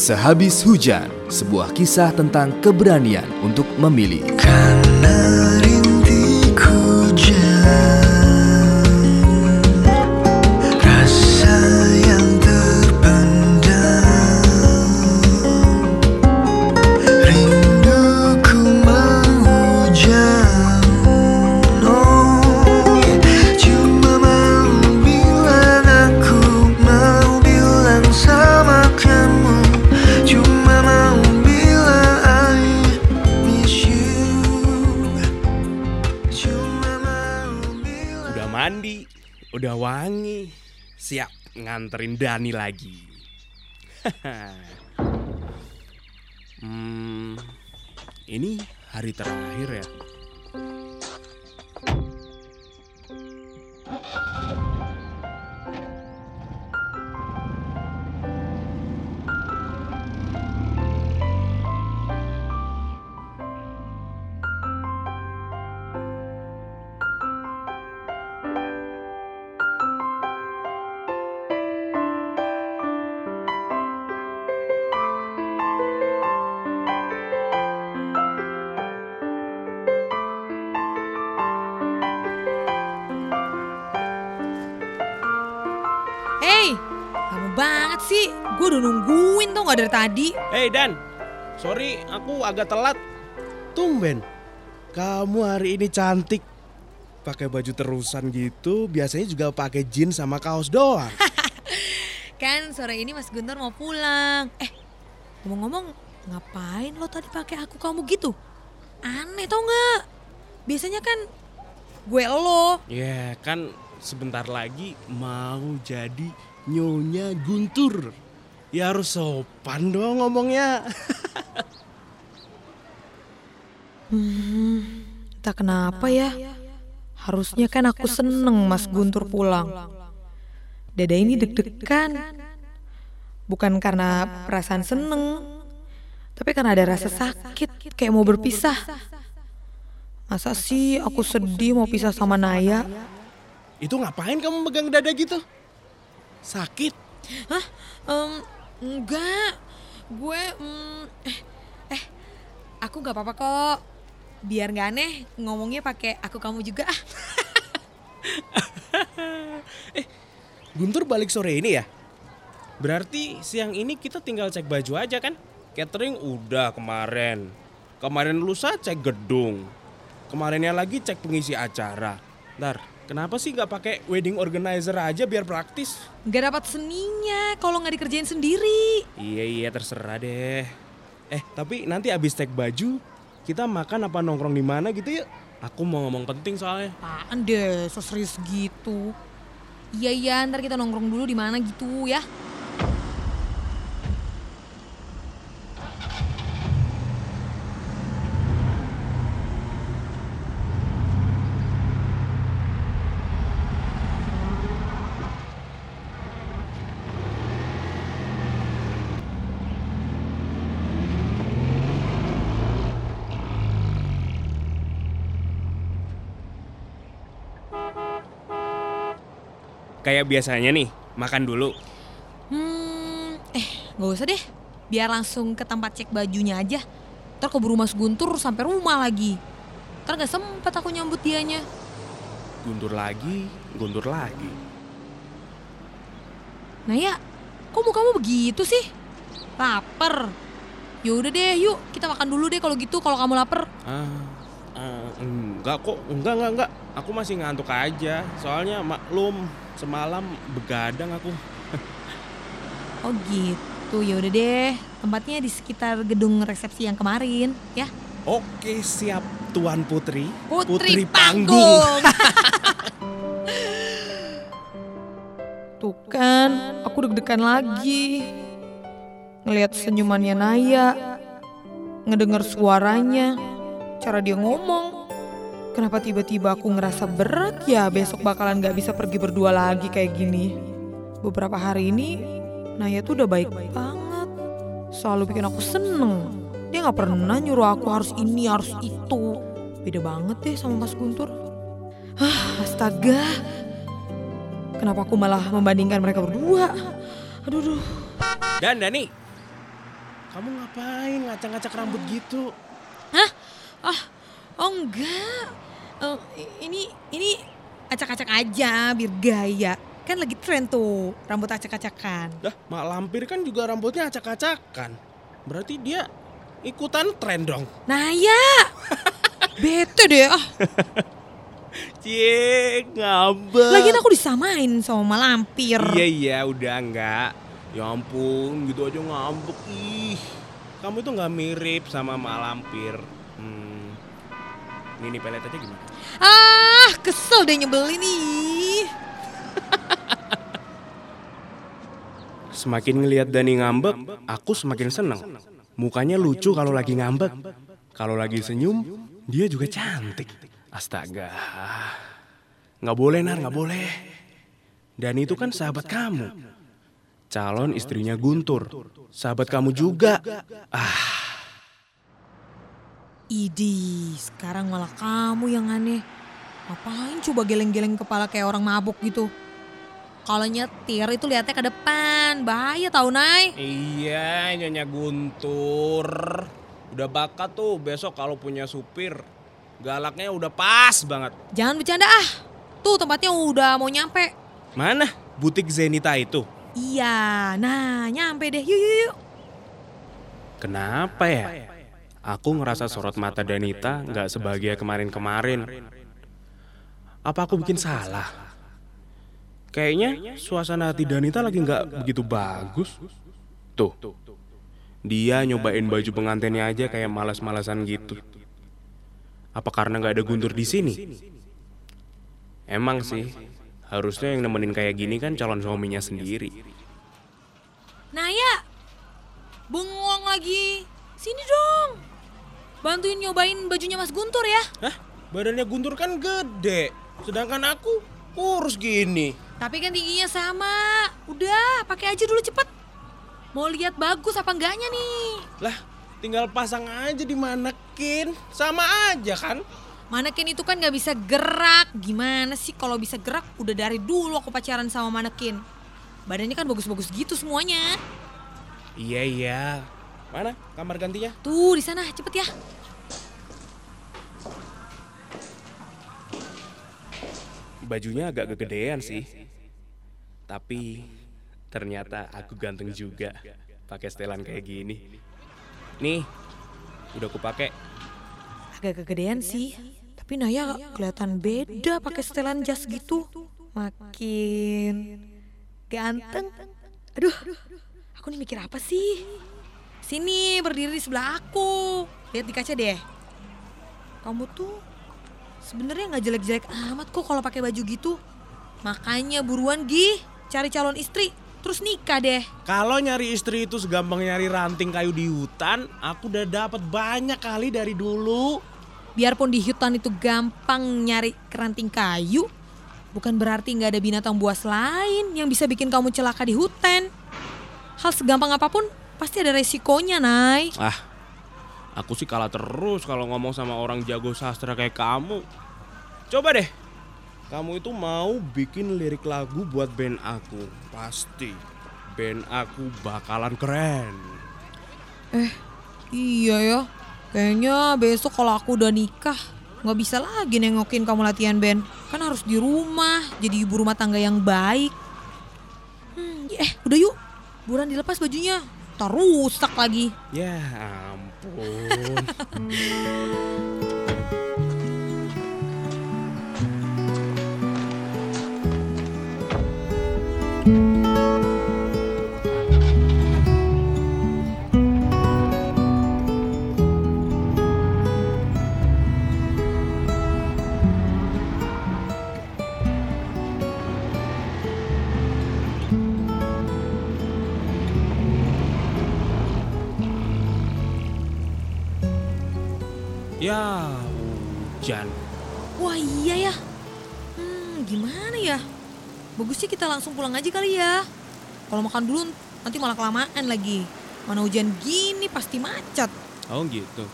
Sehabis hujan, sebuah kisah tentang keberanian untuk memilih. Karena siap nganterin Dani lagi. hmm, ini hari terakhir ya. Hei, kamu banget sih. Gue udah nungguin tuh gak dari tadi. Hei Dan, sorry aku agak telat. Tumben, kamu hari ini cantik. Pakai baju terusan gitu, biasanya juga pakai jeans sama kaos doang. Kan sore ini Mas Guntur mau pulang. Eh, ngomong-ngomong, ngapain lo tadi pakai aku kamu gitu? Aneh tau nggak? Biasanya kan gue lo. Ya kan sebentar lagi mau jadi nyonya Guntur. Ya harus sopan dong ngomongnya. Entah kenapa ya. Harusnya kan aku seneng Mas Guntur pulang. Dada ini deg-degan. Bukan karena perasaan seneng. Tapi karena ada rasa sakit kayak mau berpisah. Masa sih aku sedih mau pisah sama Naya? Itu ngapain kamu megang dada gitu? Sakit? Hah? Em, enggak. Gue mm, eh eh aku nggak apa-apa kok. Biar nggak aneh ngomongnya pakai aku kamu juga ah. Guntur balik sore ini ya? Berarti siang ini kita tinggal cek baju aja kan? Catering udah kemarin. Kemarin lusa cek gedung. Kemarinnya lagi cek pengisi acara. Ntar, kenapa sih nggak pakai wedding organizer aja biar praktis? Nggak dapat seninya kalau nggak dikerjain sendiri. Iya iya terserah deh. Eh tapi nanti abis cek baju kita makan apa nongkrong di mana gitu ya? Aku mau ngomong penting soalnya. Apaan deh, so serius gitu. Iya iya, ntar kita nongkrong dulu di mana gitu ya. Kayak biasanya nih, makan dulu. Hmm, eh nggak usah deh. Biar langsung ke tempat cek bajunya aja. Ntar keburu Mas Guntur sampai rumah lagi. Ntar gak sempet aku nyambut dianya. Guntur lagi, guntur lagi. Nah ya, kok mukamu begitu sih? Laper. Ya udah deh, yuk kita makan dulu deh kalau gitu kalau kamu lapar. Ah, enggak kok, enggak enggak enggak. Aku masih ngantuk aja. Soalnya maklum semalam begadang aku. Oh gitu, ya udah deh. Tempatnya di sekitar gedung resepsi yang kemarin, ya. Oke siap Tuan Putri. Putri, Panggung. Tuh kan, aku deg-degan lagi. Ngelihat senyumannya Naya, ngedenger suaranya, cara dia ngomong. Kenapa tiba-tiba aku ngerasa berat ya besok bakalan gak bisa pergi berdua lagi kayak gini. Beberapa hari ini, Naya tuh udah baik banget. Selalu bikin aku seneng. Dia gak pernah nyuruh aku harus ini, harus itu. Beda banget deh sama Mas Guntur. Ah, astaga. Kenapa aku malah membandingkan mereka berdua? Aduh, duh. Dan Dani, kamu ngapain ngacak-ngacak rambut gitu? Ah, oh enggak. Eh, ini ini acak-acak aja biar gaya. Kan lagi tren tuh rambut acak-acakan. Dah, mak lampir kan juga rambutnya acak-acakan. Berarti dia ikutan tren dong. Naya, bete deh ah. Cie, ngambek. Lagian aku disamain sama malampir. Iya iya udah enggak. Ya ampun gitu aja ngambek ih. Kamu itu nggak mirip sama mak lampir. Hmm. Ini pelet aja gimana? Ah, kesel deh nyebelin nih. Semakin ngelihat Dani ngambek, aku semakin seneng. Mukanya lucu kalau lagi ngambek. Kalau lagi senyum, dia juga cantik. Astaga. Nggak boleh, Nar, nggak boleh. Dani itu kan sahabat kamu. Calon istrinya Guntur. Sahabat kamu juga. Idi, sekarang malah kamu yang aneh. Ngapain coba geleng-geleng kepala kayak orang mabuk gitu? Kalau nyetir itu lihatnya ke depan, bahaya tau Nay. Iya, Nyonya Guntur. Udah bakat tuh besok kalau punya supir. Galaknya udah pas banget. Jangan bercanda ah. Tuh tempatnya udah mau nyampe. Mana? Butik Zenita itu. Iya, nah nyampe deh. Yuk, yuk, yuk. Kenapa ya? Aku ngerasa sorot mata Danita nggak sebahagia kemarin-kemarin. Apa aku bikin salah? Kayaknya suasana hati Danita lagi nggak begitu bagus. Tuh, dia nyobain baju pengantinnya aja kayak malas-malasan gitu. Apa karena nggak ada Guntur di sini? Emang sih, harusnya yang nemenin kayak gini kan calon suaminya sendiri. Naya, bengong lagi. Sini dong. Bantuin nyobain bajunya Mas Guntur ya. Hah? Badannya Guntur kan gede, sedangkan aku kurus gini. Tapi kan tingginya sama. Udah, pakai aja dulu cepet. Mau lihat bagus apa enggaknya nih? Lah, tinggal pasang aja di manekin. Sama aja kan? Manekin itu kan nggak bisa gerak. Gimana sih kalau bisa gerak? Udah dari dulu aku pacaran sama manekin. Badannya kan bagus-bagus gitu semuanya. Iya, iya. Mana kamar gantinya? Tuh di sana, cepet ya. Bajunya agak kegedean sih. Tapi ternyata aku ganteng juga pakai setelan kayak gini. Nih, udah aku pakai. Agak kegedean sih. Tapi Naya kelihatan beda pakai setelan jas gitu. Makin ganteng. Aduh, aku nih mikir apa sih? Sini berdiri di sebelah aku. Lihat di kaca deh. Kamu tuh sebenarnya nggak jelek-jelek amat kok kalau pakai baju gitu. Makanya buruan Gi, cari calon istri, terus nikah deh. Kalau nyari istri itu segampang nyari ranting kayu di hutan, aku udah dapat banyak kali dari dulu. Biarpun di hutan itu gampang nyari keranting kayu, bukan berarti nggak ada binatang buas lain yang bisa bikin kamu celaka di hutan. Hal segampang apa pun pasti ada resikonya, Nay. Ah, aku sih kalah terus kalau ngomong sama orang jago sastra kayak kamu. Coba deh, kamu itu mau bikin lirik lagu buat band aku. Pasti, band aku bakalan keren. Iya ya, kayaknya besok kalau aku udah nikah nggak bisa lagi nengokin kamu latihan band. Kan harus di rumah, jadi ibu rumah tangga yang baik. Hmm, eh udah yuk, buruan dilepas bajunya. Tak rusak lagi. Ya ampun. ya hujan. Wah iya ya. Hmm, gimana ya? Bagusnya kita langsung pulang aja kali ya. Kalau makan dulu nanti malah kelamaan lagi. Mana hujan gini pasti macet. Oh gitu.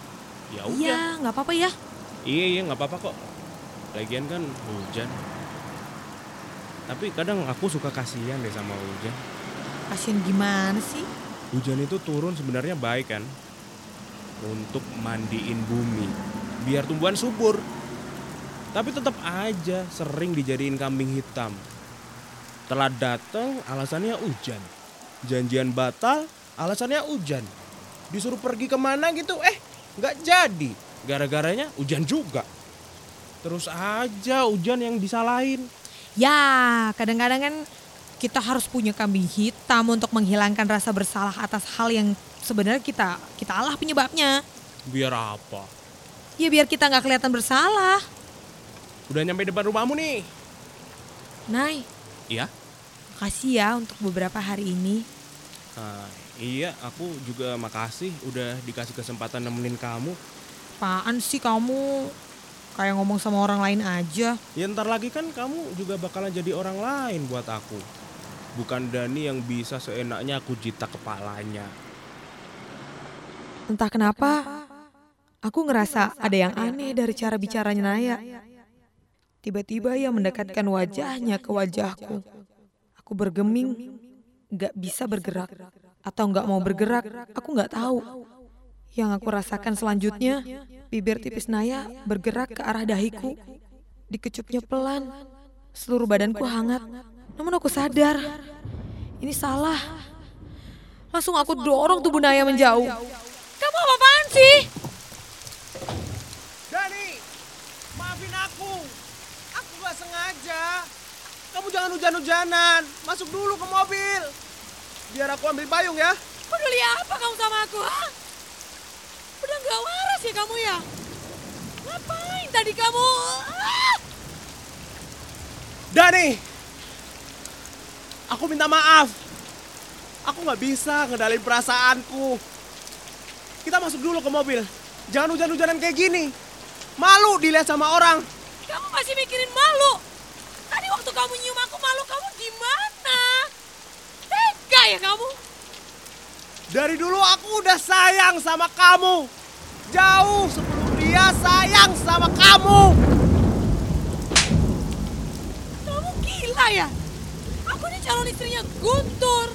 Ya udah. Iya, nggak apa-apa ya. Iya iya nggak apa-apa kok. Lagian kan hujan. Tapi kadang aku suka kasihan deh sama hujan. Kasian gimana sih? Hujan itu turun sebenarnya baik kan? Untuk mandiin bumi, biar tumbuhan subur. Tapi tetap aja sering dijadiin kambing hitam. Telah datang alasannya hujan. Janjian batal alasannya hujan. Disuruh pergi ke mana gitu, eh nggak jadi. Gara-garanya hujan juga. Terus aja hujan yang disalahin. Ya, kadang-kadang kan kita harus punya kambing hitam untuk menghilangkan rasa bersalah atas hal yang sebenarnya kita kita Allah penyebabnya. Biar apa? Ya biar kita nggak kelihatan bersalah. Udah nyampe depan rumahmu nih. Nay, Iya? makasih ya untuk beberapa hari ini. Nah, iya, aku juga makasih udah dikasih kesempatan nemenin kamu. Apaan sih kamu? Kayak ngomong sama orang lain aja. Ya ntar lagi kan kamu juga bakalan jadi orang lain buat aku. Bukan Dani yang bisa seenaknya aku jitak kepalanya. Entah kenapa, aku ngerasa ada yang aneh dari cara bicaranya Naya. Tiba-tiba ia mendekatkan wajahnya ke wajahku. Aku bergeming, gak bisa bergerak. Atau gak mau bergerak, aku gak tahu. Yang aku rasakan selanjutnya, bibir tipis Naya bergerak ke arah dahiku. Dikecupnya pelan, seluruh badanku hangat. Namun aku sadar, ini salah. Langsung aku dorong tubuh Naya menjauh. Kamu apa-apaan sih? Dani, maafin aku. Aku gak sengaja. Kamu jangan hujan-hujanan. Masuk dulu ke mobil. Biar aku ambil payung ya. Peduli apa kamu sama aku, ha? Udah gak waras ya kamu ya? Ngapain tadi kamu? Ah! Dani, aku minta maaf. Aku nggak bisa ngedalin perasaanku. Kita masuk dulu ke mobil. Jangan hujan-hujanan kayak gini. Malu dilihat sama orang. Kamu masih mikirin malu? Tadi waktu kamu nyium aku malu, kamu gimana? Tega ya kamu? Dari dulu aku udah sayang sama kamu. Jauh sebelum dia sayang sama kamu. Kamu gila ya? Aku ini calon istrinya Guntur.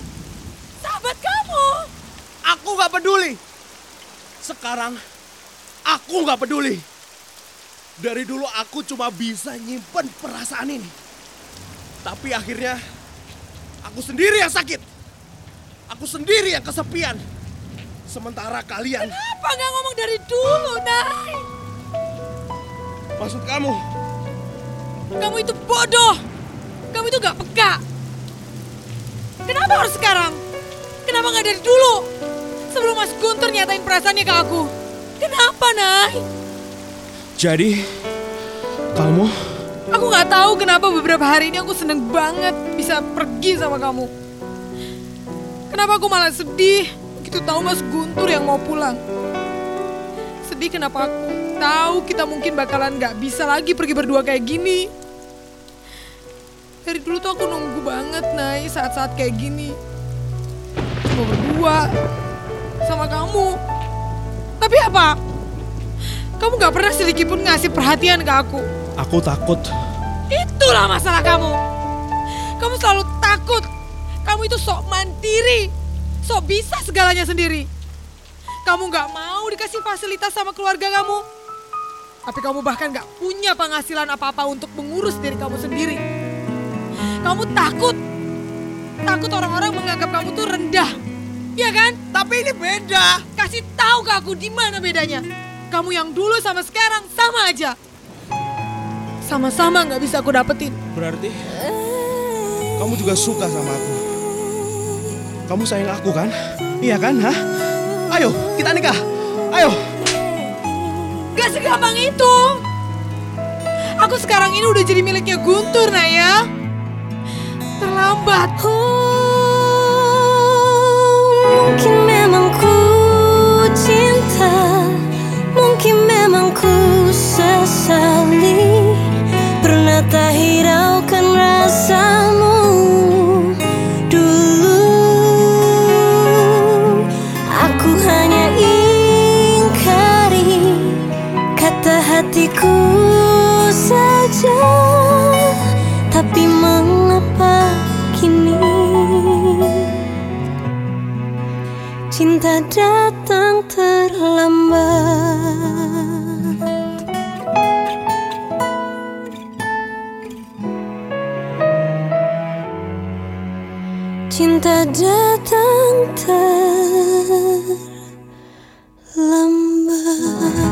Sahabat kamu. Aku nggak peduli. Sekarang aku nggak peduli. Dari dulu aku cuma bisa nyimpen perasaan ini. Tapi akhirnya aku sendiri yang sakit. Aku sendiri yang kesepian. Sementara kalian, Kenapa gak ngomong dari dulu, Nay? maksud kamu, Kamu itu bodoh. Kamu itu gak peka. Kenapa harus sekarang? Kenapa gak dari dulu? Sebelum Mas Guntur nyatain perasaannya ke aku. Kenapa, Nay? Jadi kamu Aku gak tahu kenapa beberapa hari ini aku seneng banget bisa pergi sama kamu. Kenapa aku malah sedih begitu tahu Mas Guntur yang mau pulang. Sedih kenapa aku tahu kita mungkin bakalan gak bisa lagi pergi berdua kayak gini. Dari dulu tuh aku nunggu banget Nay saat-saat kayak gini. Cuma berdua sama kamu. Tapi apa? Kamu gak pernah sedikit pun ngasih perhatian ke aku. aku takut. Itulah masalah kamu. Kamu selalu takut. Kamu itu sok mandiri. Sok bisa segalanya sendiri. Kamu gak mau dikasih fasilitas sama keluarga kamu. Tapi kamu bahkan gak punya penghasilan apa-apa untuk mengurus diri kamu sendiri. Kamu takut. Takut orang-orang menganggap kamu tuh rendah. Iya kan? Tapi ini beda. Kasih tahu ke aku di mana bedanya. Kamu yang dulu sama sekarang sama aja. Sama-sama nggak bisa aku dapetin. Berarti kamu juga suka sama aku. Kamu sayang aku kan? Iya kan, hah? Ayo, kita nikah. Ayo. Gak segampang itu. Aku sekarang ini udah jadi miliknya Guntur, Naya. Terlambat. Mungkin Cinta datang terlambat. Cinta datang terlambat